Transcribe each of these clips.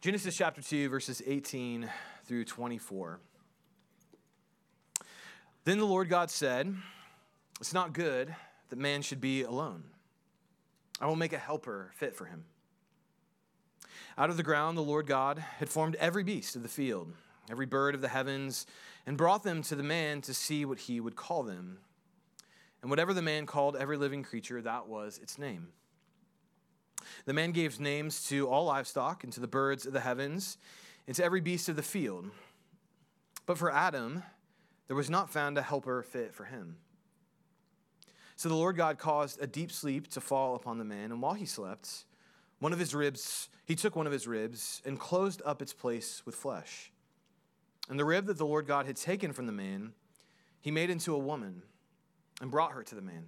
Genesis chapter 2, verses 18 through 24. Then the Lord God said, It's not good that man should be alone. I will make a helper fit for him. Out of the ground, the Lord God had formed every beast of the field, every bird of the heavens, and brought them to the man to see what he would call them. And whatever the man called every living creature, that was its name. The man gave names to all livestock, and to the birds of the heavens, and to every beast of the field. But for Adam, there was not found a helper fit for him. So the Lord God caused a deep sleep to fall upon the man, and while he slept, one of his ribs, he took one of his ribs and closed up its place with flesh. And the rib that the Lord God had taken from the man, he made into a woman and brought her to the man.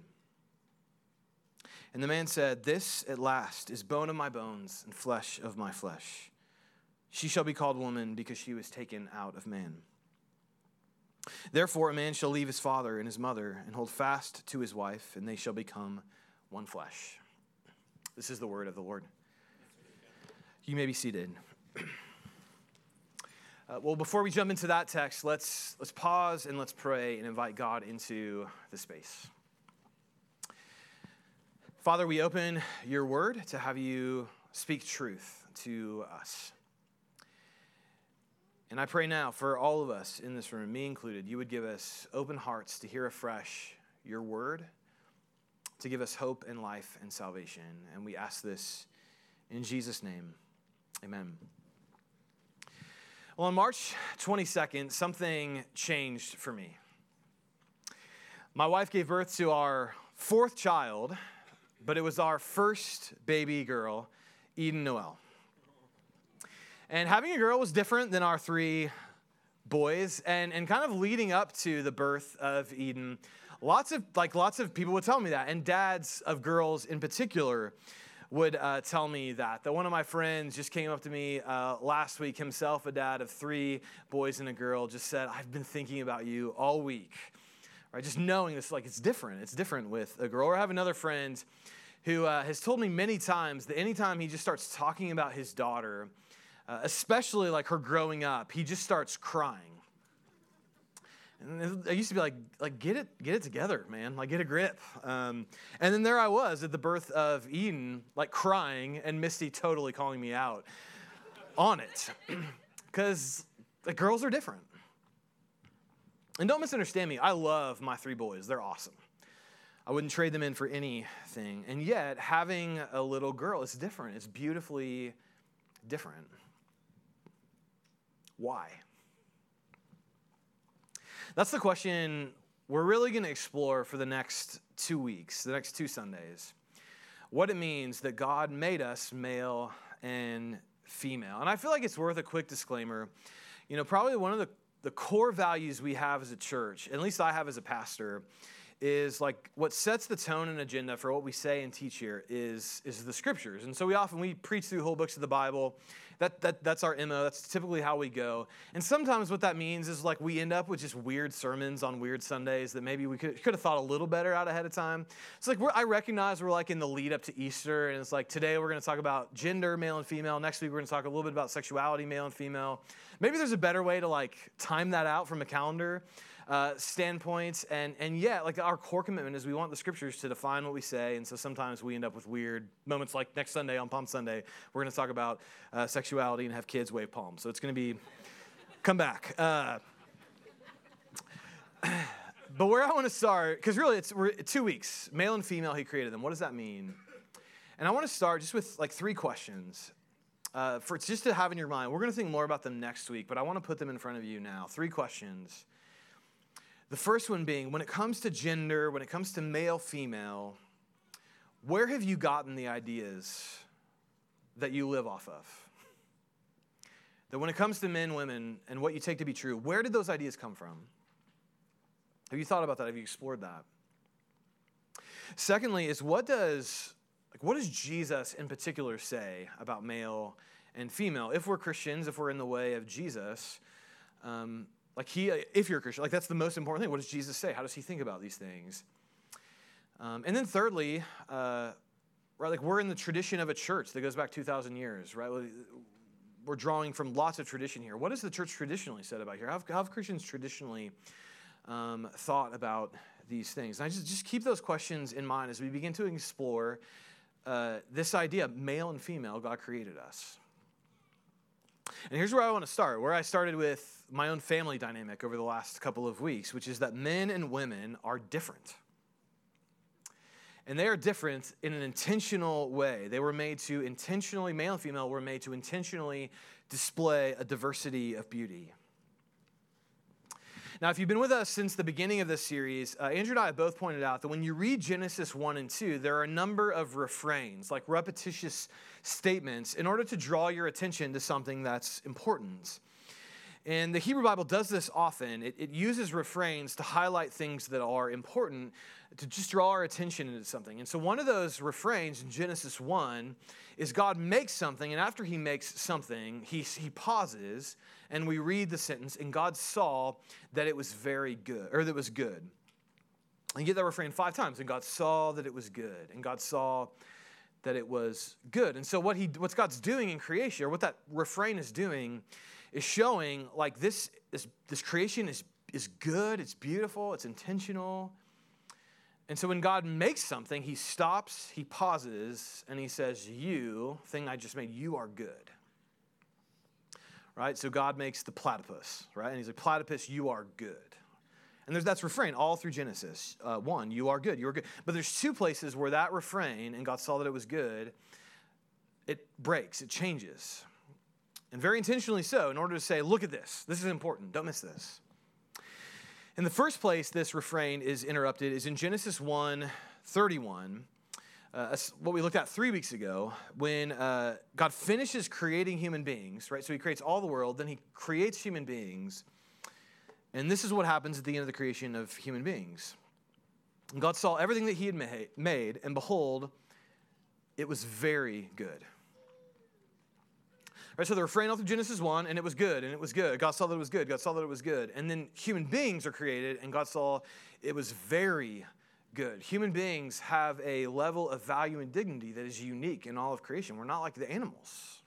And the man said, This at last is bone of my bones and flesh of my flesh. She shall be called woman because she was taken out of man. Therefore, a man shall leave his father and his mother and hold fast to his wife, and they shall become one flesh. This is the word of the Lord. You may be seated. Uh, well, before we jump into that text, let's, let's pause and let's pray and invite God into the space. Father, we open your word to have you speak truth to us. And I pray now for all of us in this room, me included, you would give us open hearts to hear afresh your word, to give us hope and life and salvation. And we ask this in Jesus' name. Amen. Well, on March 22nd, something changed for me. My wife gave birth to our fourth child, but it was our first baby girl, Eden Noel. And having a girl was different than our three boys, and, and kind of leading up to the birth of Eden, lots of like lots of people would tell me that, and dads of girls in particular would uh, tell me that. That one of my friends just came up to me uh, last week, himself a dad of three boys and a girl, just said, I've been thinking about you all week. Right? Just knowing this, like it's different. It's different with a girl. Or I have another friend who uh, has told me many times that anytime he just starts talking about his daughter, uh, especially like her growing up, he just starts crying. And I used to be like, like get it, get it together, man. Like get a grip. Um, and then there I was at the birth of Eden, like crying, and Misty totally calling me out on it, because the girls are different. And don't misunderstand me. I love my three boys. They're awesome. I wouldn't trade them in for anything. And yet, having a little girl is different. It's beautifully different. Why? That's the question we're really going to explore for the next two weeks, the next two Sundays. What it means that God made us male and female. And I feel like it's worth a quick disclaimer. You know, probably one of the, the core values we have as a church, at least I have as a pastor, is like what sets the tone and agenda for what we say and teach here is, is the scriptures. And so we often we preach through whole books of the Bible that, that, that's our MO. That's typically how we go. And sometimes what that means is like we end up with just weird sermons on weird Sundays that maybe we could, could have thought a little better out ahead of time. It's like I recognize we're like in the lead up to Easter, and it's like today we're going to talk about gender, male and female. Next week we're going to talk a little bit about sexuality, male and female. Maybe there's a better way to like time that out from a calendar uh, standpoints. And, and yet, like our core commitment is we want the scriptures to define what we say. And so sometimes we end up with weird moments like next Sunday on Palm Sunday, we're going to talk about uh, sexuality and have kids wave palms. So it's going to be, come back. Uh, but where I want to start, because really it's two weeks, male and female, he created them. What does that mean? And I want to start just with like three questions. Uh, for just to have in your mind, we're going to think more about them next week, but I want to put them in front of you now. Three questions the first one being when it comes to gender, when it comes to male, female, where have you gotten the ideas that you live off of? That when it comes to men, women, and what you take to be true, where did those ideas come from? Have you thought about that? Have you explored that? Secondly, is what does like what does Jesus in particular say about male and female? If we're Christians, if we're in the way of Jesus, um, like he, if you're a Christian, like that's the most important thing. What does Jesus say? How does he think about these things? Um, and then thirdly, uh, right, like we're in the tradition of a church that goes back 2,000 years, right? we're drawing from lots of tradition here. What has the church traditionally said about here? How have, how have Christians traditionally um, thought about these things? And I just, just keep those questions in mind as we begin to explore uh, this idea male and female, God created us. And here's where I want to start, where I started with my own family dynamic over the last couple of weeks, which is that men and women are different. And they are different in an intentional way. They were made to intentionally, male and female were made to intentionally display a diversity of beauty. Now, if you've been with us since the beginning of this series, uh, Andrew and I have both pointed out that when you read Genesis 1 and 2, there are a number of refrains, like repetitious statements, in order to draw your attention to something that's important. And the Hebrew Bible does this often. It, it, uses refrains to highlight things that are important, to just draw our attention into something. And so, one of those refrains in Genesis 1 is God makes something, and after he makes something, he, he pauses, and we read the sentence, and God saw that it was very good, or that it was good. And you get that refrain five times, and God saw that it was good, and God saw that it was good. And so, what, he, what God's doing in creation, or what that refrain is doing, is showing like this, this, this creation is, is good, it's beautiful, it's intentional. And so when God makes something, he stops, he pauses, and he says, You, thing I just made, you are good. Right? So God makes the platypus, right? And he's like, Platypus, you are good. And there's that's refrain all through Genesis. Uh, one, you are good, you are good. But there's two places where that refrain, and God saw that it was good, it breaks, it changes and very intentionally so, in order to say, look at this. This is important. Don't miss this. In the first place, this refrain is interrupted is in Genesis 1 31, uh, what we looked at three weeks ago, when uh, God finishes creating human beings, right? So he creates all the world, then he creates human beings. And this is what happens at the end of the creation of human beings. God saw everything that he had made, and behold, it was very good. Right, so the refrain all through Genesis 1, and it was good, and it was good. God saw that it was good. God saw that it was good. And then human beings are created, and God saw it was very good. Human beings have a level of value and dignity that is unique in all of creation. We're not like the animals.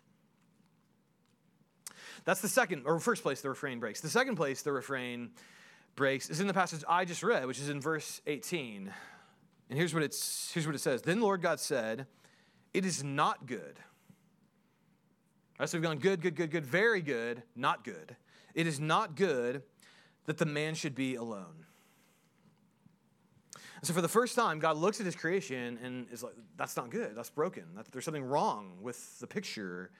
That's the second, or first place the refrain breaks. The second place the refrain breaks is in the passage I just read, which is in verse 18. And here's what, it's, here's what it says Then the Lord God said, It is not good Right, so we've gone good, good, good, good, very good, not good. It is not good that the man should be alone. So for the first time, God looks at his creation and is like, that's not good. That's broken. There's something wrong with the picture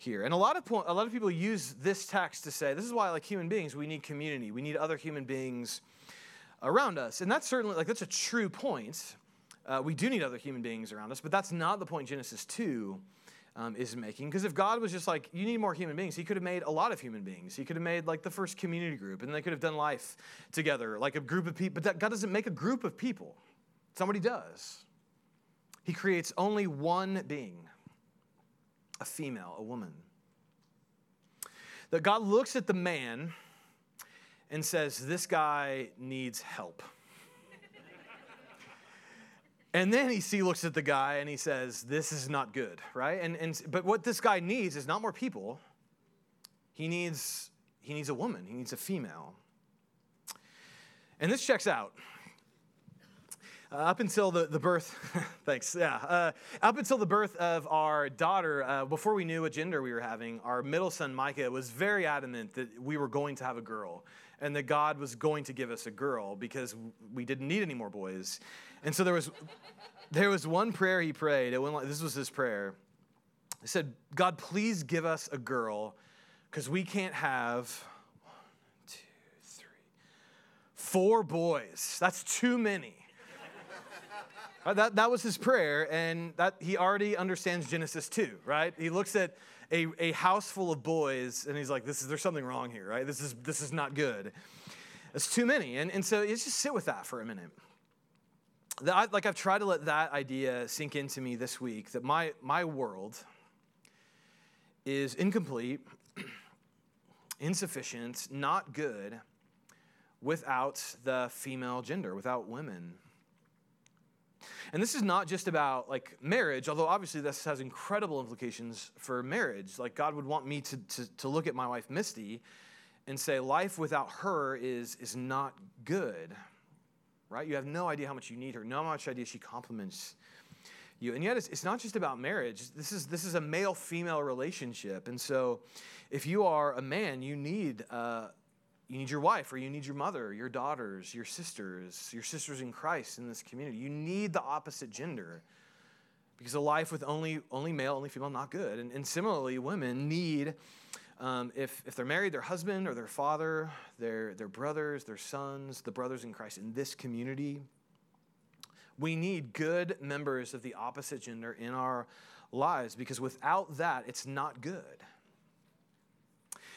here. And a lot of po- a lot of people use this text to say, this is why like human beings, we need community. We need other human beings around us. And that's certainly like that's a true point. Uh, we do need other human beings around us, but that's not the point Genesis 2 um, is making. Because if God was just like, you need more human beings, He could have made a lot of human beings. He could have made like the first community group, and they could have done life together, like a group of people. But that, God doesn't make a group of people, somebody does. He creates only one being a female, a woman. That God looks at the man and says, This guy needs help. And then he see, looks at the guy and he says, This is not good, right? And, and, but what this guy needs is not more people. He needs, he needs a woman, he needs a female. And this checks out. Uh, up until the, the birth, thanks, yeah. Uh, up until the birth of our daughter, uh, before we knew what gender we were having, our middle son, Micah, was very adamant that we were going to have a girl and that God was going to give us a girl because we didn't need any more boys. And so there was, there was one prayer he prayed. Went this was his prayer. He said, God, please give us a girl because we can't have one, two, three, four boys. That's too many. Right, that, that was his prayer, and that he already understands Genesis 2, right? He looks at a, a house full of boys and he's like, this is, there's something wrong here, right? This is, this is not good. It's too many. And, and so let's just sit with that for a minute that, like I've tried to let that idea sink into me this week that my, my world is incomplete, insufficient, not good without the female gender, without women. And this is not just about like marriage, although obviously this has incredible implications for marriage. Like God would want me to, to, to look at my wife Misty and say, life without her is, is not good. Right? You have no idea how much you need her, no much idea she complements you. And yet it's, it's not just about marriage. This is this is a male-female relationship. And so if you are a man, you need uh, you need your wife or you need your mother, your daughters, your sisters, your sisters in Christ in this community. You need the opposite gender because a life with only, only male, only female, not good. And, and similarly, women need, um, if, if they're married, their husband or their father, their, their brothers, their sons, the brothers in Christ in this community. We need good members of the opposite gender in our lives because without that, it's not good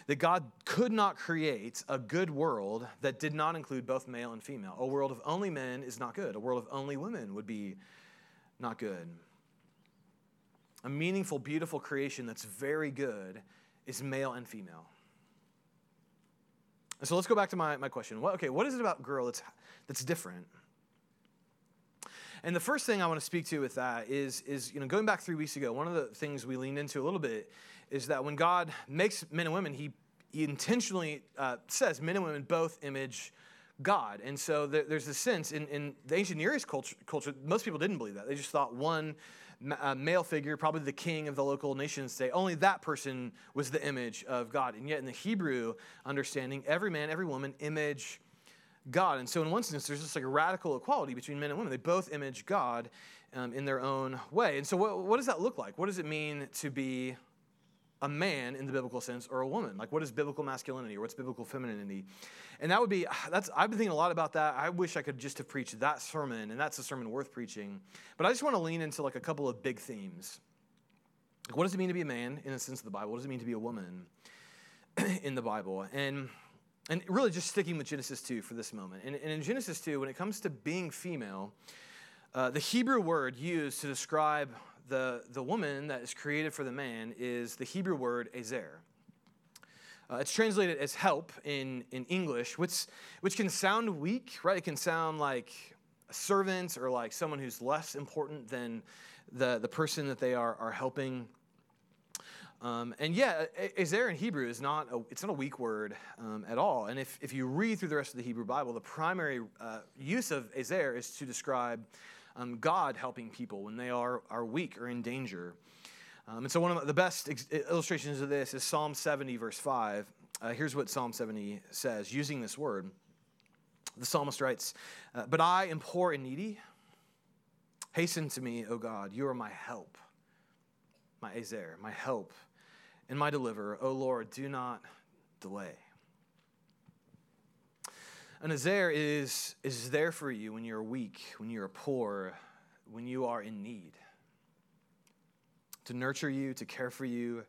that God could not create a good world that did not include both male and female. A world of only men is not good. A world of only women would be not good. A meaningful, beautiful creation that's very good is male and female. And so let's go back to my, my question. What, okay, what is it about girl that's, that's different? And the first thing I want to speak to with that is, is, you know, going back three weeks ago, one of the things we leaned into a little bit is that when God makes men and women, he, he intentionally uh, says men and women both image God. And so there, there's a sense in, in the ancient Near East culture, culture, most people didn't believe that. They just thought one uh, male figure, probably the king of the local nation state, only that person was the image of God. And yet in the Hebrew understanding, every man, every woman image God. And so, in one sense, there's just like a radical equality between men and women. They both image God um, in their own way. And so, what, what does that look like? What does it mean to be a man in the biblical sense or a woman? Like, what is biblical masculinity or what's biblical femininity? And that would be, that's, I've been thinking a lot about that. I wish I could just have preached that sermon, and that's a sermon worth preaching. But I just want to lean into like a couple of big themes. Like, what does it mean to be a man in the sense of the Bible? What does it mean to be a woman in the Bible? And and really just sticking with Genesis 2 for this moment. And, and in Genesis 2, when it comes to being female, uh, the Hebrew word used to describe the, the woman that is created for the man is the Hebrew word ezer. Uh, it's translated as help in, in English, which, which can sound weak, right? It can sound like a servant or like someone who's less important than the, the person that they are, are helping. Um, and yeah, Ezer in Hebrew is not a, it's not a weak word um, at all. And if, if you read through the rest of the Hebrew Bible, the primary uh, use of Ezer is to describe um, God helping people when they are, are weak or in danger. Um, and so one of the best ex- illustrations of this is Psalm 70, verse 5. Uh, here's what Psalm 70 says, using this word. The psalmist writes, uh, But I am poor and needy. Hasten to me, O God. You are my help, my Ezer, my help and my deliverer. O Lord, do not delay. An Ezer is, is there for you when you're weak, when you're poor, when you are in need. To nurture you, to care for you,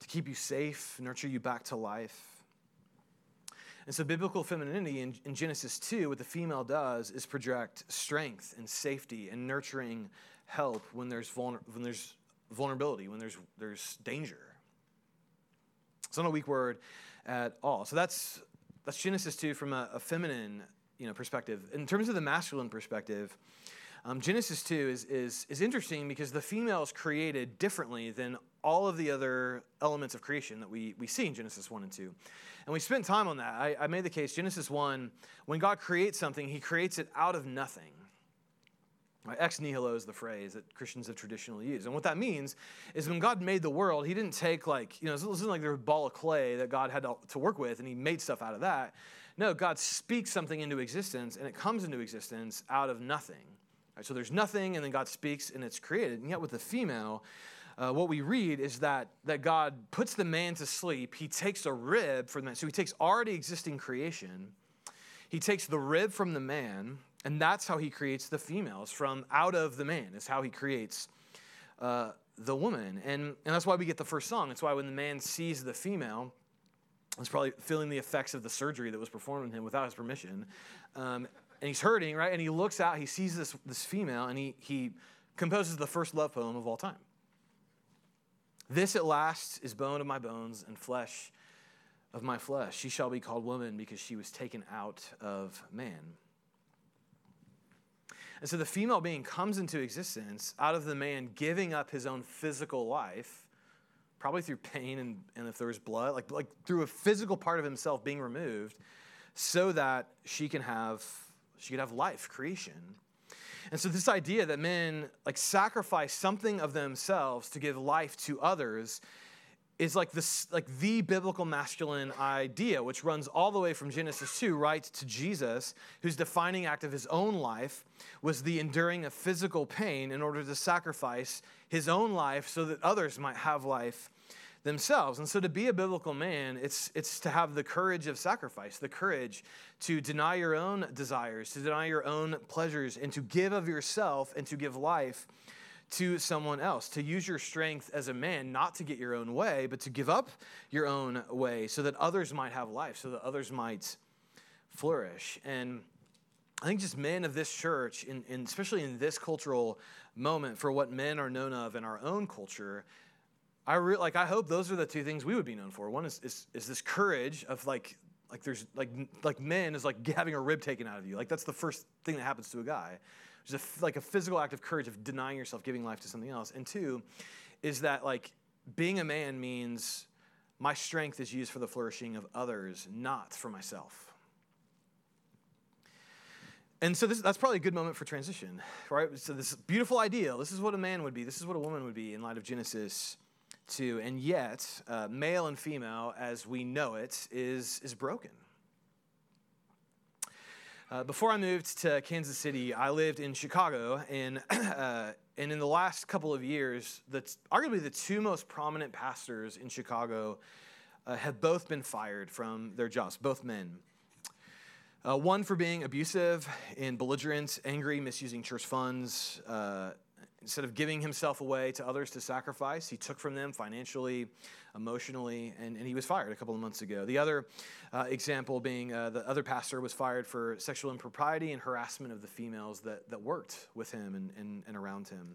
to keep you safe, nurture you back to life. And so, biblical femininity in, in, Genesis 2, what the female does is project strength and safety and nurturing help when there's, vulner, when there's vulnerability, when there's, there's danger. It's not a weak word at all. So that's that's Genesis 2 from a, a feminine you know, perspective. In terms of the masculine perspective, um, Genesis 2 is, is, is interesting because the female is created differently than all of the other elements of creation that we, we see in Genesis 1 and 2. And we spent time on that. I, I made the case Genesis 1, when God creates something, he creates it out of nothing. Ex nihilo is the phrase that Christians have traditionally used. And what that means is when God made the world, He didn't take, like, you know, this isn't like there was a ball of clay that God had to, to work with and He made stuff out of that. No, God speaks something into existence and it comes into existence out of nothing. Right, so there's nothing and then God speaks and it's created. And yet with the female, uh, what we read is that, that God puts the man to sleep. He takes a rib from the man. So He takes already existing creation, He takes the rib from the man and that's how he creates the females from out of the man, is how he creates uh, the woman. And, and that's why we get the first song. It's why when the man sees the female, he's probably feeling the effects of the surgery that was performed on him without his permission. Um, and he's hurting, right? And he looks out, he sees this, this female, and he, he composes the first love poem of all time. This at last is bone of my bones and flesh of my flesh. She shall be called woman because she was taken out of man. And so the female being comes into existence out of the man giving up his own physical life, probably through pain and, and if there was blood, like, like through a physical part of himself being removed, so that she can have she could have life, creation. And so this idea that men like sacrifice something of themselves to give life to others is like this like the biblical masculine idea which runs all the way from genesis 2 right to jesus whose defining act of his own life was the enduring of physical pain in order to sacrifice his own life so that others might have life themselves. And so to be a biblical man it's it's to have the courage of sacrifice the courage to deny your own desires to deny your own pleasures and to give of yourself and to give life to someone else, to use your strength as a man, not to get your own way, but to give up your own way so that others might have life, so that others might flourish. And I think just men of this church, in, especially in this cultural moment, for what men are known of in our own culture, I re- like. I hope those are the two things we would be known for. One is, is, is this courage of like like there's like like men is like having a rib taken out of you. Like that's the first thing that happens to a guy. There's a, like a physical act of courage of denying yourself, giving life to something else. And two, is that like being a man means my strength is used for the flourishing of others, not for myself. And so this, that's probably a good moment for transition, right? So this beautiful ideal, this is what a man would be, this is what a woman would be in light of Genesis 2. And yet, uh, male and female, as we know it, is, is broken. Uh, before I moved to Kansas City, I lived in Chicago, and, uh, and in the last couple of years, the, arguably the two most prominent pastors in Chicago uh, have both been fired from their jobs, both men. Uh, one for being abusive and belligerent, angry, misusing church funds. Instead of giving himself away to others to sacrifice, he took from them financially, emotionally, and, and he was fired a couple of months ago. The other uh, example being uh, the other pastor was fired for sexual impropriety and harassment of the females that, that worked with him and, and, and around him.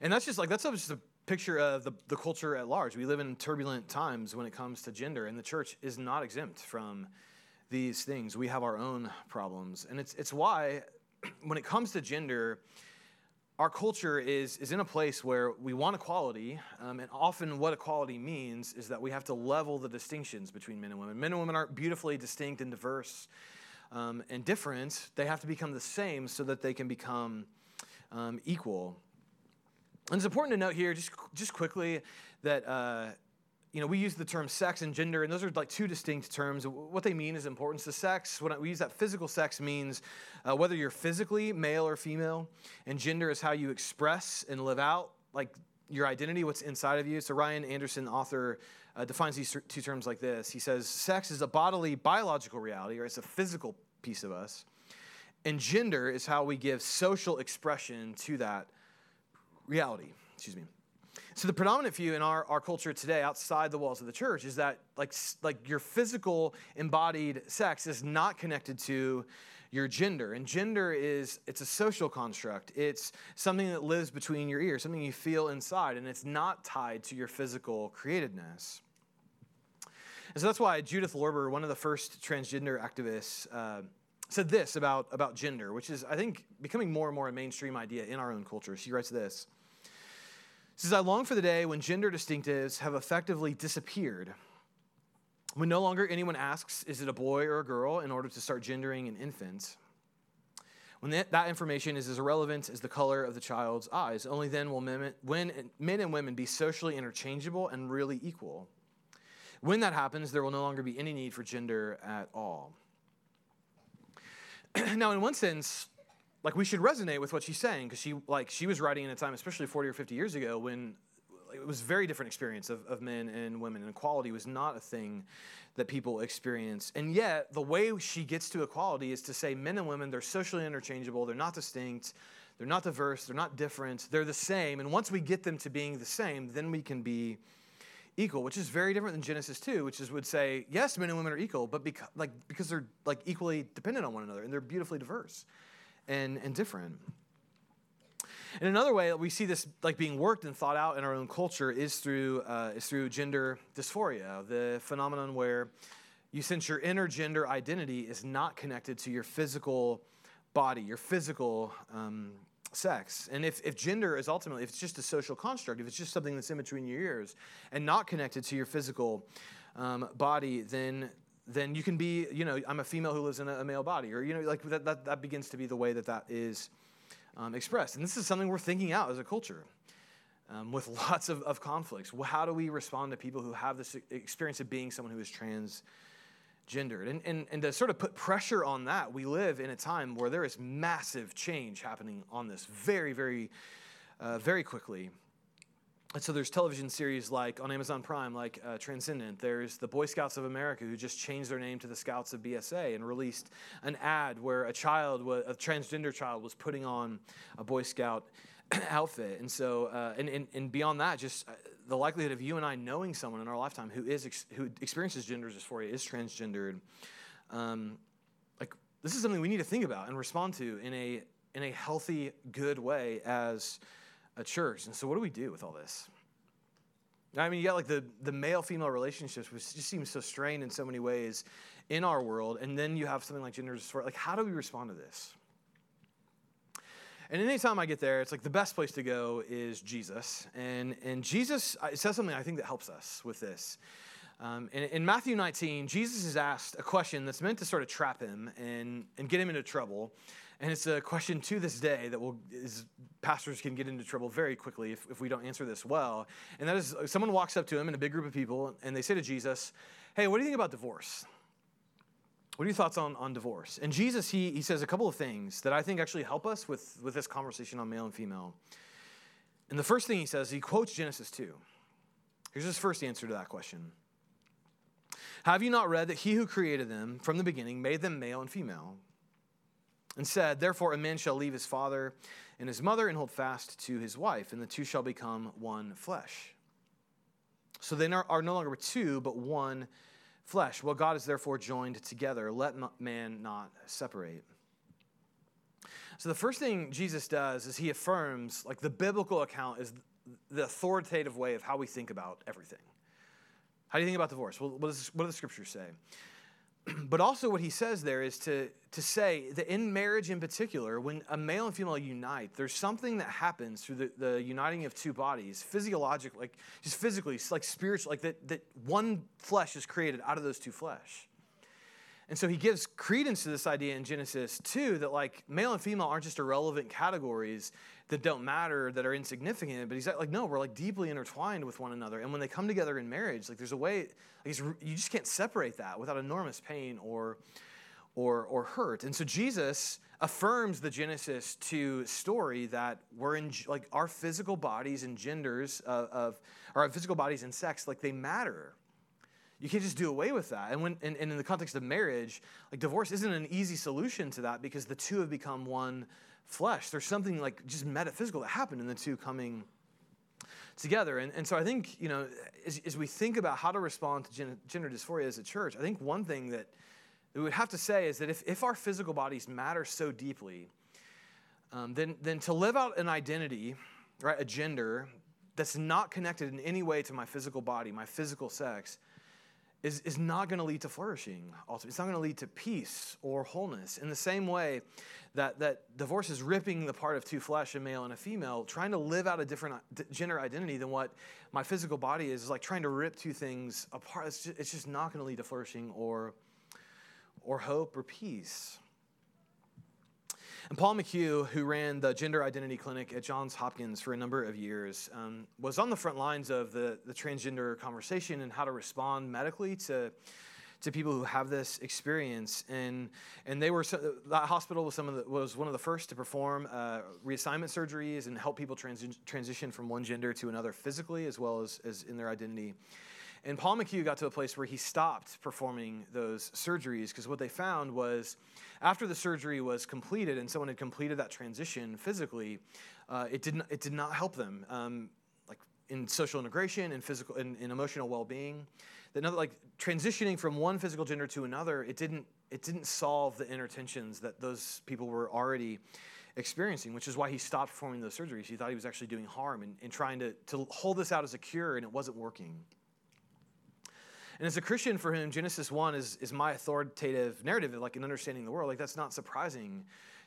And that's just like, that's just a picture of the, the culture at large. We live in turbulent times when it comes to gender, and the church is not exempt from these things. We have our own problems. And it's, it's why, when it comes to gender, our culture is, is in a place where we want equality, um, and often what equality means is that we have to level the distinctions between men and women. Men and women aren't beautifully distinct and diverse um, and different, they have to become the same so that they can become um, equal. And it's important to note here, just, just quickly, that uh, you know, we use the term sex and gender, and those are like two distinct terms. What they mean is importance to sex. When we use that physical sex means uh, whether you're physically male or female, and gender is how you express and live out like your identity, what's inside of you. So Ryan Anderson, author, uh, defines these two terms like this. He says, sex is a bodily, biological reality, or it's a physical piece of us, and gender is how we give social expression to that reality. Excuse me. So the predominant view in our, our culture today, outside the walls of the church, is that like, like your physical embodied sex is not connected to your gender. And gender is it's a social construct. It's something that lives between your ears, something you feel inside, and it's not tied to your physical createdness. And so that's why Judith Lorber, one of the first transgender activists, uh, said this about, about gender, which is, I think, becoming more and more a mainstream idea in our own culture. She writes this says, I long for the day when gender distinctives have effectively disappeared. When no longer anyone asks, is it a boy or a girl, in order to start gendering an infant. When that, that information is as irrelevant as the color of the child's eyes, only then will men, when, men and women be socially interchangeable and really equal. When that happens, there will no longer be any need for gender at all. now, in one sense, like we should resonate with what she's saying because she like she was writing in a time especially 40 or 50 years ago when it was a very different experience of, of men and women and equality was not a thing that people experience. And yet the way she gets to equality is to say men and women they're socially interchangeable they're not distinct they're not diverse they're not different they're the same. And once we get them to being the same then we can be equal which is very different than genesis 2 which is would say yes men and women are equal but because like because they're like equally dependent on one another and they're beautifully diverse and, and different. And another way that we see this like being worked and thought out in our own culture is through uh, is through gender dysphoria, the phenomenon where you sense your inner gender identity is not connected to your physical body, your physical um, sex. And if, if gender is ultimately, if it's just a social construct, if it's just something that's in between your ears and not connected to your physical um, body, then then you can be, you know, I'm a female who lives in a, male body, or you know, like that, that, that begins to be the way that that is um, expressed. And this is something we're thinking out as a culture. Um, with lots of, of conflicts. How do we respond to people who have this experience of being someone who is transgendered? And, and, and to sort of put pressure on that, we live in a time where there is massive change happening on this very, very, uh, very quickly. And so there's television series like on Amazon Prime, like uh, Transcendent. There's the Boy Scouts of America who just changed their name to the Scouts of BSA and released an ad where a child, a transgender child, was putting on a Boy Scout outfit. And so, uh, and, and, and, beyond that, just uh, the likelihood of you and I knowing someone in our lifetime who is ex- who experiences gender dysphoria, is transgendered, um, like this is something we need to think about and respond to in a in a healthy, good way as a church. And so, what do we do with all this? I mean, you got like the, the male female relationships, which just seems so strained in so many ways in our world. And then you have something like gender dysphoria. Like, how do we respond to this? And anytime I get there, it's like the best place to go is Jesus. And, and Jesus says something I think that helps us with this. Um, in, in, Matthew 19, Jesus is asked a question that's meant to sort of trap him and, and get him into trouble. And it's a question to this day that will, is, pastors can get into trouble very quickly if, if we don't answer this well. And that is someone walks up to him in a big group of people and they say to Jesus, Hey, what do you think about divorce? What are your thoughts on, on divorce? And Jesus, he, he says a couple of things that I think actually help us with, with this conversation on male and female. And the first thing he says, he quotes Genesis 2. Here's his first answer to that question Have you not read that he who created them from the beginning made them male and female? And said, Therefore, a man shall leave his father and his mother and hold fast to his wife, and the two shall become one flesh. So they are no longer two, but one flesh. Well, God is therefore joined together. Let man not separate. So the first thing Jesus does is he affirms, like the biblical account is the authoritative way of how we think about everything. How do you think about divorce? Well, what, does, what do the scriptures say? but also what he says there is to, to say that in marriage in particular when a male and female unite there's something that happens through the, the uniting of two bodies physiologically like just physically like spiritual like that, that one flesh is created out of those two flesh and so he gives credence to this idea in Genesis 2 that like male and female aren't just irrelevant categories that don't matter, that are insignificant. But he's like, no, we're like deeply intertwined with one another. And when they come together in marriage, like there's a way, like you just can't separate that without enormous pain or, or, or hurt. And so Jesus affirms the Genesis 2 story that we're in, like our physical bodies and genders of, of or our physical bodies and sex, like they matter. You can't just do away with that. And, when, and, and in the context of marriage, like divorce isn't an easy solution to that because the two have become one flesh. There's something like just metaphysical that happened in the two coming together. And, and so I think, you know, as, as we think about how to respond to gen, gender dysphoria as a church, I think one thing that we would have to say is that if, if our physical bodies matter so deeply, um, then, then to live out an identity, right, a gender that's not connected in any way to my physical body, my physical sex, is, is not going to lead to flourishing. Also, it's not going to lead to peace or wholeness. In the same way that, that divorce is ripping the part of two flesh, a male and a female, trying to live out a different gender identity than what my physical body is, is like trying to rip two things apart. It's just, it's just not going to lead to flourishing or, or hope or peace. And Paul McHugh, who ran the gender identity clinic at Johns Hopkins for a number of years, um, was on the front lines of the, the transgender conversation and how to respond medically to, to people who have this experience. And, and they were, that hospital was, some of the, was one of the first to perform uh, reassignment surgeries and help people transi- transition from one gender to another physically as well as, as in their identity. And Paul McHugh got to a place where he stopped performing those surgeries because what they found was after the surgery was completed and someone had completed that transition physically, uh, it, didn't, it did not help them. Um, like in social integration and physical and, emotional well-being that like transitioning from one physical gender to another it didn't it didn't solve the inner tensions that those people were already experiencing, which is why he stopped performing those surgeries. He thought he was actually doing harm and, and trying to, to hold this out as a cure, and it wasn't working. And as a Christian, for him, Genesis 1 is, is my authoritative narrative, like in understanding the world. Like, that's not surprising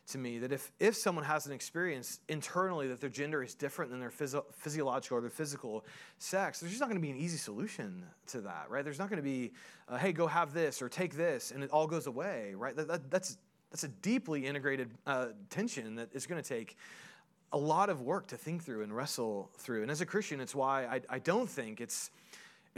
to me that if, if someone has an experience internally that their gender is different than their physio- physiological or their physical sex, there's just not going to be an easy solution to that, right? There's not going to be, uh, hey, go have this or take this, and it all goes away, right? That, that, that's, that's a deeply integrated uh, tension that is going to take a lot of work to think through and wrestle through. And as a Christian, it's why I, I don't think it's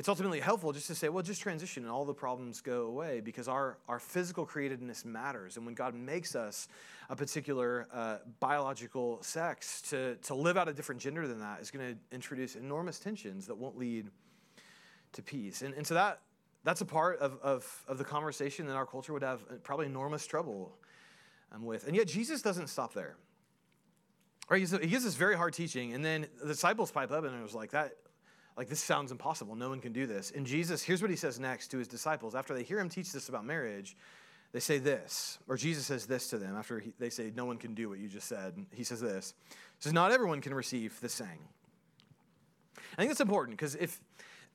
it's ultimately helpful just to say, well, just transition and all the problems go away because our, our physical createdness matters. And when God makes us a particular uh, biological sex, to, to live out a different gender than that is going to introduce enormous tensions that won't lead to peace. And, and so that, that's a part of, of, of the conversation that our culture would have probably enormous trouble um, with. And yet, Jesus doesn't stop there. Right? He gives this very hard teaching, and then the disciples pipe up and it was like, that, like, this sounds impossible. No one can do this. And Jesus, here's what he says next to his disciples. After they hear him teach this about marriage, they say this, or Jesus says this to them after he, they say, No one can do what you just said. He says this. He says, Not everyone can receive the saying. I think that's important because if,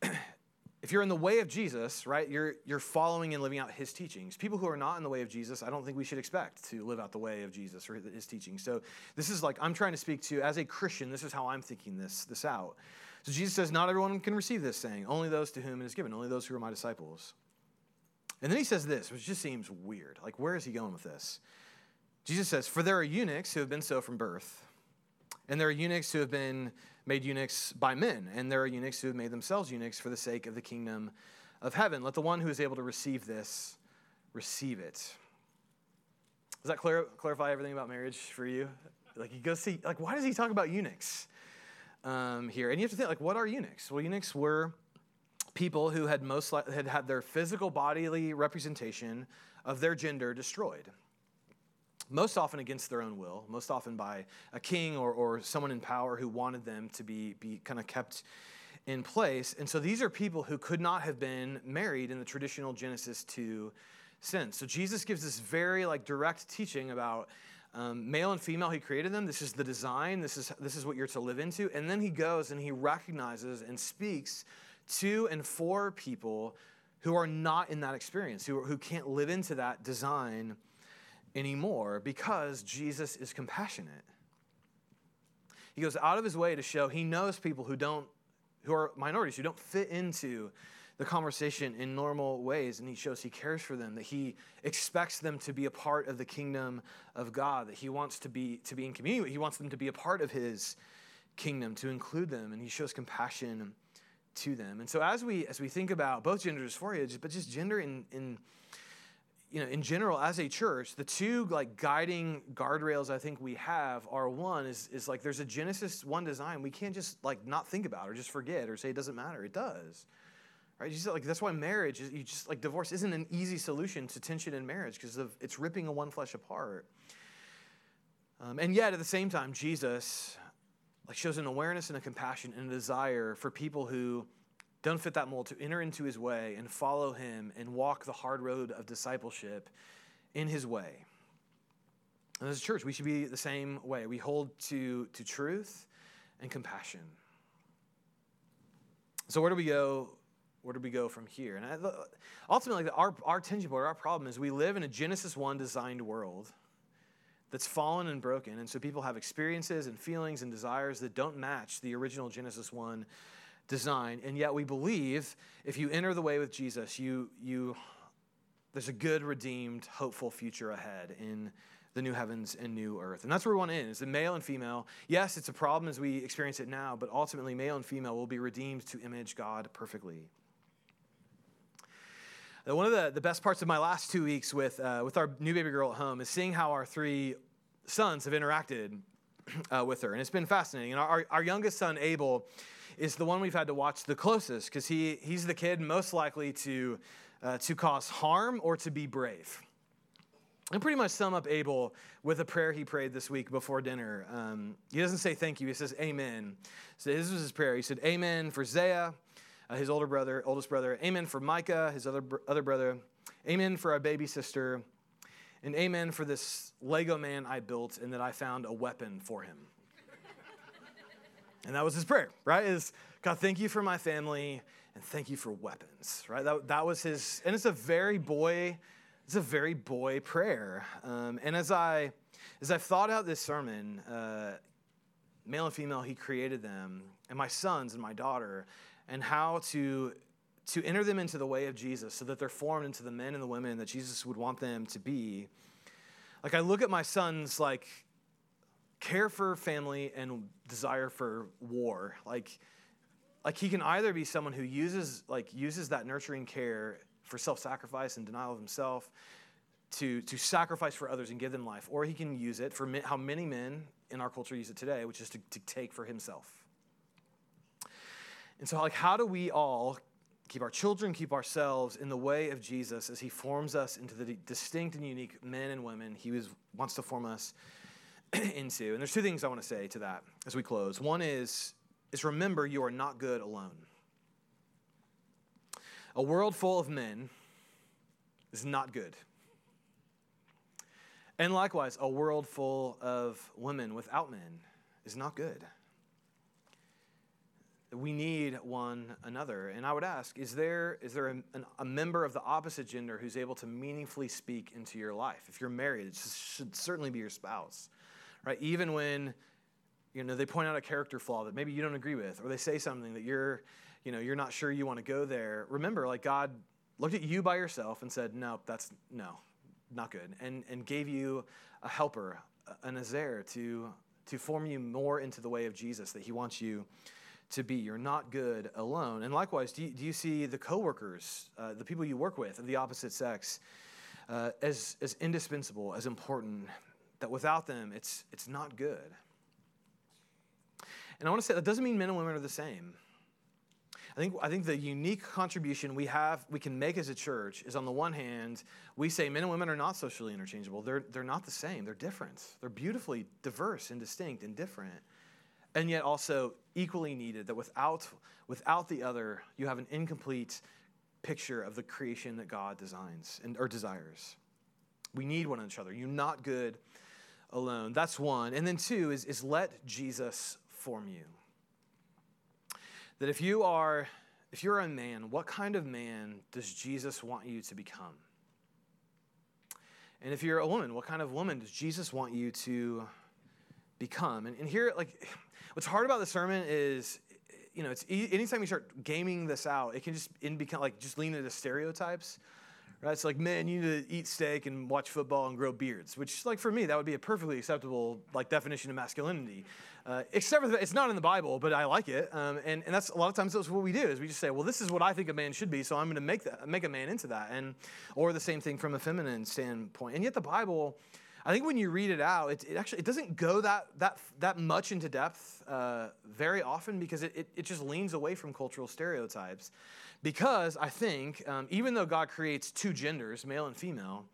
if you're in the way of Jesus, right, you're, you're following and living out his teachings. People who are not in the way of Jesus, I don't think we should expect to live out the way of Jesus or his teachings. So this is like, I'm trying to speak to, as a Christian, this is how I'm thinking this, this out. So Jesus says, Not everyone can receive this saying, only those to whom it is given, only those who are my disciples. And then he says this, which just seems weird. Like, where is he going with this? Jesus says, For there are eunuchs who have been so from birth, and there are eunuchs who have been made eunuchs by men, and there are eunuchs who have made themselves eunuchs for the sake of the kingdom of heaven. Let the one who is able to receive this receive it. Does that clar- clarify everything about marriage for you? Like, you go see, like, why does he talk about eunuchs? Um, here. And you have to think, like, what are eunuchs? Well, eunuchs were people who had most li- had had their physical bodily representation of their gender destroyed. Most often against their own will, most often by a king or, or someone in power who wanted them to be, be kind of kept in place. And so these are people who could not have been married in the traditional Genesis 2 sense. So Jesus gives this very like direct teaching about um, male and female, he created them. This is the design. This is, this is what you're to live into. And then he goes and he recognizes and speaks to and for people who are not in that experience, who, who can't live into that design anymore because Jesus is compassionate. He goes out of his way to show he knows people who don't, who are minorities, who don't fit into the conversation in normal ways, and he shows he cares for them, that he expects them to be a part of the kingdom of God, that he wants to be to be in community, he wants them to be a part of his kingdom, to include them, and he shows compassion to them. And so as we as we think about both gender dysphoria but just gender in in you know, in general, as a church, the two like guiding guardrails I think we have are one is is like there's a Genesis one design we can't just like not think about or just forget or say it doesn't matter. It does. Right? You said, like that's why marriage is you just like divorce isn't an easy solution to tension in marriage because of it's ripping a one flesh apart. Um, and yet at the same time, Jesus like shows an awareness and a compassion and a desire for people who don't fit that mold to enter into his way and follow him and walk the hard road of discipleship in his way. And as a church, we should be the same way. We hold to, to truth and compassion. So, where do we go where do we go from here? And I, ultimately, our, our tension point, our problem is we live in a Genesis 1 designed world that's fallen and broken. And so people have experiences and feelings and desires that don't match the original Genesis 1 design. And yet we believe if you enter the way with Jesus, you, you, there's a good, redeemed, hopeful future ahead in the new heavens and new earth. And that's where we want to end, is the male and female. Yes, it's a problem as we experience it now, but ultimately male and female will be redeemed to image God perfectly. One of the, the best parts of my last two weeks with, uh, with our new baby girl at home is seeing how our three sons have interacted uh, with her. And it's been fascinating. And our, our youngest son, Abel, is the one we've had to watch the closest because he, he's the kid most likely to, uh, to cause harm or to be brave. And pretty much sum up Abel with a prayer he prayed this week before dinner. Um, he doesn't say thank you, he says amen. So this was his prayer. He said, Amen for Zaya, uh, his older brother, oldest brother. Amen for Micah, his other, other brother. Amen for our baby sister. And amen for this Lego man I built and that I found a weapon for him. and that was his prayer, right? Is God, thank you for my family and thank you for weapons, right? That, that was his, and it's a very boy, it's a very boy prayer. Um, and as I, as I've thought out this sermon, uh, male and female, He created them, and my sons and my daughter, and how to to enter them into the way of Jesus so that they're formed into the men and the women that Jesus would want them to be. Like I look at my sons like care for family and desire for war. Like like he can either be someone who uses like uses that nurturing care for self-sacrifice and denial of himself to, to sacrifice for others and give them life, or he can use it for how many men in our culture use it today, which is to, to take for himself. And so, like, how do we all keep our children, keep ourselves in the way of Jesus as he forms us into the distinct and unique men and women he was, wants to form us into? And there's two things I want to say to that as we close. One is, is remember you are not good alone. A world full of men is not good. And likewise, a world full of women without men is not good. We need one another. And I would ask is there, is there a, a member of the opposite gender who's able to meaningfully speak into your life? If you're married, it should certainly be your spouse, right? Even when you know, they point out a character flaw that maybe you don't agree with, or they say something that you're, you know, you're not sure you want to go there. Remember, like God looked at you by yourself and said, "No, that's no, not good, and, and gave you a helper, an ezer, to, to form you more into the way of Jesus that he wants you to be. You're not good alone. And likewise, do you, do you see the coworkers, uh, the people you work with of the opposite sex, uh, as, as indispensable, as important, that without them, it's, it's not good? And I want to say that doesn't mean men and women are the same. I think, I think the unique contribution we have, we can make as a church is on the one hand, we say men and women are not socially interchangeable. They're, they're not the same. They're different. They're beautifully diverse and distinct and different. And yet also equally needed that without, without the other, you have an incomplete picture of the creation that God designs and, or desires. We need one another. You're not good alone. That's one. And then two is, is let Jesus form you that if you are if you're a man, what kind of man does Jesus want you to become? And if you're a woman, what kind of woman does Jesus want you to become? And, and here, like, what's hard about the sermon is, you know, it's anytime you start gaming this out, it can just in become like just lean into stereotypes right? It's like, man, you need to eat steak and watch football and grow beards, which, like, for me, that would be a perfectly acceptable, like, definition of masculinity. Uh, except for the, it's not in the Bible, but I like it. Um, and, and that's a lot of times that's what we do is we just say, well, this is what I think a man should be, so I'm going to make that, make a man into that. And, or the same thing from a feminine standpoint. And yet the Bible, I think when you read it out, it, it actually it doesn't go that that that much into depth uh, very often because it, it, it just leans away from cultural stereotypes. Because I think, um, even though God creates two genders, male and female,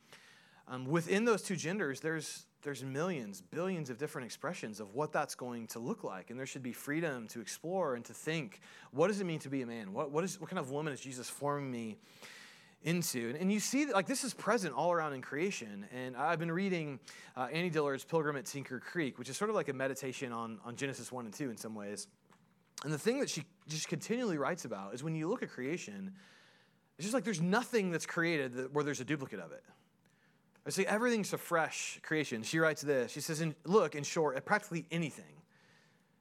um, within those two genders, there's, there's millions, billions of different expressions of what that's going to look like. And there should be freedom to explore and to think what does it mean to be a man? What, what, is, what kind of woman is Jesus forming me into? And, and you see that, like, this is present all around in creation. And I've been reading uh, Annie Dillard's Pilgrim at Tinker Creek, which is sort of like a meditation on, on Genesis 1 and 2 in some ways. And the thing that she just continually writes about is when you look at creation, it's just like there's nothing that's created that, where there's a duplicate of it. I say everything's a fresh creation. She writes this. She says, in, look, in short, at practically anything.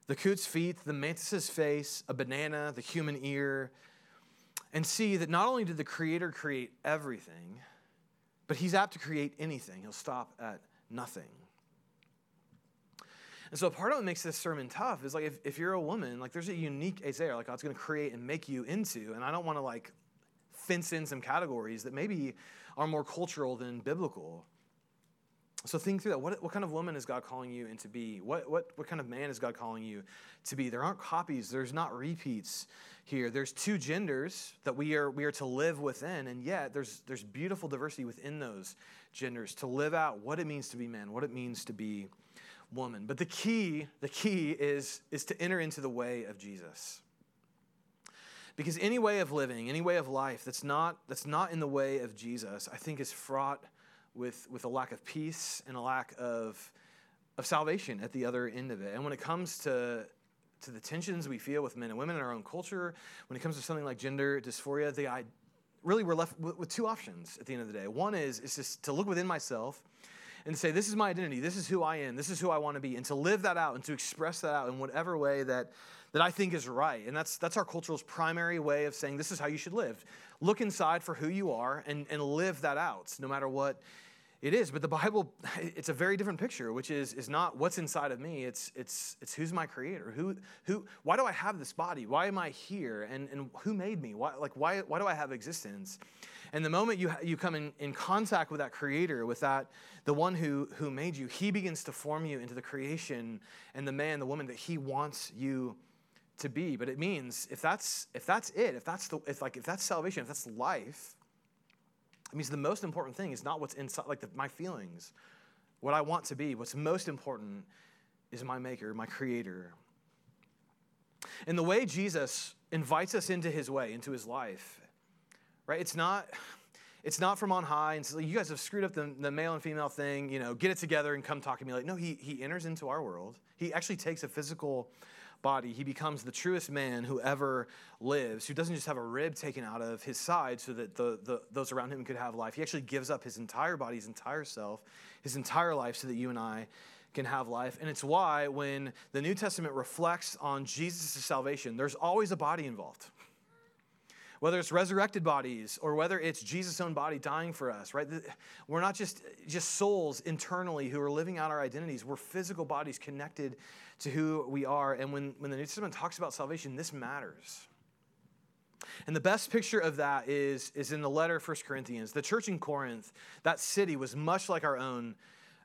The coot's feet, the mantis's face, a banana, the human ear, and see that not only did the Creator create everything, but He's apt to create anything. He'll stop at nothing. And so part of what makes this sermon tough is like if, if you're a woman, like there's a unique Isaiah, like God's gonna create and make you into. And I don't wanna like fence in some categories that maybe are more cultural than biblical. So think through that. What, what kind of woman is God calling you into be? What, what, what kind of man is God calling you to be? There aren't copies, there's not repeats here. There's two genders that we are, we are to live within, and yet there's, there's beautiful diversity within those genders to live out what it means to be man, what it means to be woman. But the key, the key is, is to enter into the way of Jesus. Because any way of living, any way of life that's not, that's not in the way of Jesus, I think is fraught with, with a lack of peace and a lack of, of salvation at the other end of it. And when it comes to, to the tensions we feel with men and women in our own culture, when it comes to something like gender dysphoria, the, I, really we're left with, with two options at the end of the day. One is, is just to look within myself and say, This is my identity. This is who I am. This is who I want to be. And to live that out and to express that out in whatever way that, that I think is right. And that's, that's our culture's primary way of saying, This is how you should live. Look inside for who you are and, and live that out, no matter what it is. But the Bible, it's a very different picture, which is, is not what's inside of me. It's, it's, it's who's my creator. Who, who, why do I have this body? Why am I here? And, and who made me? Why, like, why, why do I have existence? And the moment you, you come in, in contact with that creator, with that, the one who, who made you, he begins to form you into the creation and the man, the woman that he wants you to be. But it means if that's, if that's it, if that's, the, if, like, if that's salvation, if that's life, it means the most important thing is not what's inside, like the, my feelings, what I want to be. What's most important is my maker, my creator. And the way Jesus invites us into his way, into his life, right? It's not, it's not from on high and so you guys have screwed up the, the male and female thing, you know, get it together and come talk to me. Like, no, he, he enters into our world. He actually takes a physical body. He becomes the truest man who ever lives, who doesn't just have a rib taken out of his side so that the, the, those around him could have life. He actually gives up his entire body, his entire self, his entire life so that you and I can have life. And it's why when the New Testament reflects on Jesus' salvation, there's always a body involved whether it's resurrected bodies or whether it's Jesus' own body dying for us, right? We're not just, just souls internally who are living out our identities. We're physical bodies connected to who we are. And when, when the New Testament talks about salvation, this matters. And the best picture of that is, is in the letter 1 Corinthians. The church in Corinth, that city was much like our own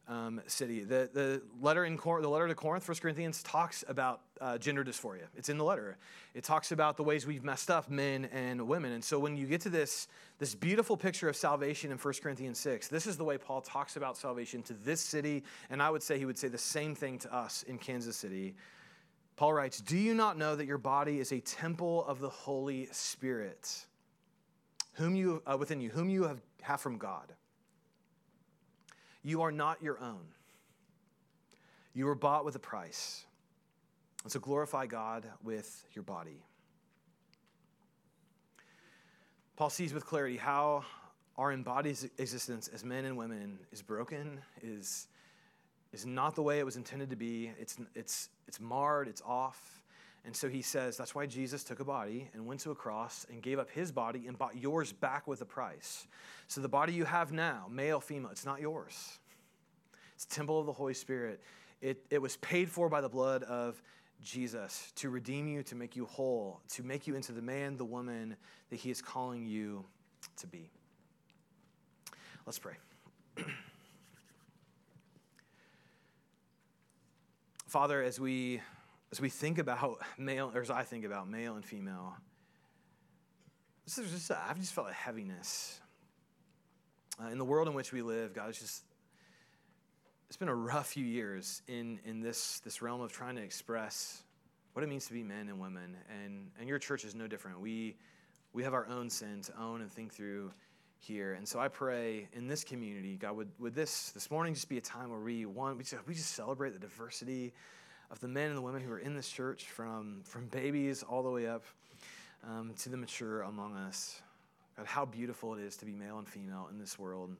um, city. The, the, letter in Cor- the letter to Corinth, 1 Corinthians, talks about uh, gender dysphoria. It's in the letter. It talks about the ways we've messed up, men and women. And so when you get to this, this beautiful picture of salvation in 1 Corinthians 6, this is the way Paul talks about salvation to this city. And I would say he would say the same thing to us in Kansas City. Paul writes, Do you not know that your body is a temple of the Holy Spirit, whom you, uh, within you, whom you have, have from God? You are not your own. You were bought with a price. And so glorify God with your body. Paul sees with clarity how our embodied existence as men and women is broken, is, is not the way it was intended to be. It's, it's, it's marred, it's off. And so he says that's why Jesus took a body and went to a cross and gave up his body and bought yours back with a price. So the body you have now, male, female, it's not yours. It's temple of the Holy Spirit. It, it was paid for by the blood of Jesus to redeem you, to make you whole, to make you into the man, the woman that he is calling you to be. Let's pray. Father, as we as we think about male, or as I think about male and female, this is just I've just felt a heaviness uh, in the world in which we live. God, it's just it's been a rough few years in, in this, this realm of trying to express what it means to be men and women. And, and your church is no different. We, we have our own sin to own and think through here. And so I pray in this community, God, would, would this this morning just be a time where we, one, we just, we just celebrate the diversity of the men and the women who are in this church, from, from babies all the way up um, to the mature among us. God, how beautiful it is to be male and female in this world.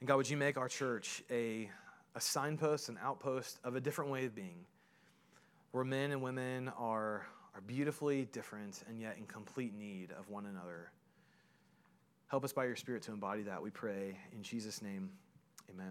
And God, would you make our church a, a signpost, an outpost of a different way of being, where men and women are, are beautifully different and yet in complete need of one another. Help us by your Spirit to embody that, we pray. In Jesus' name, amen.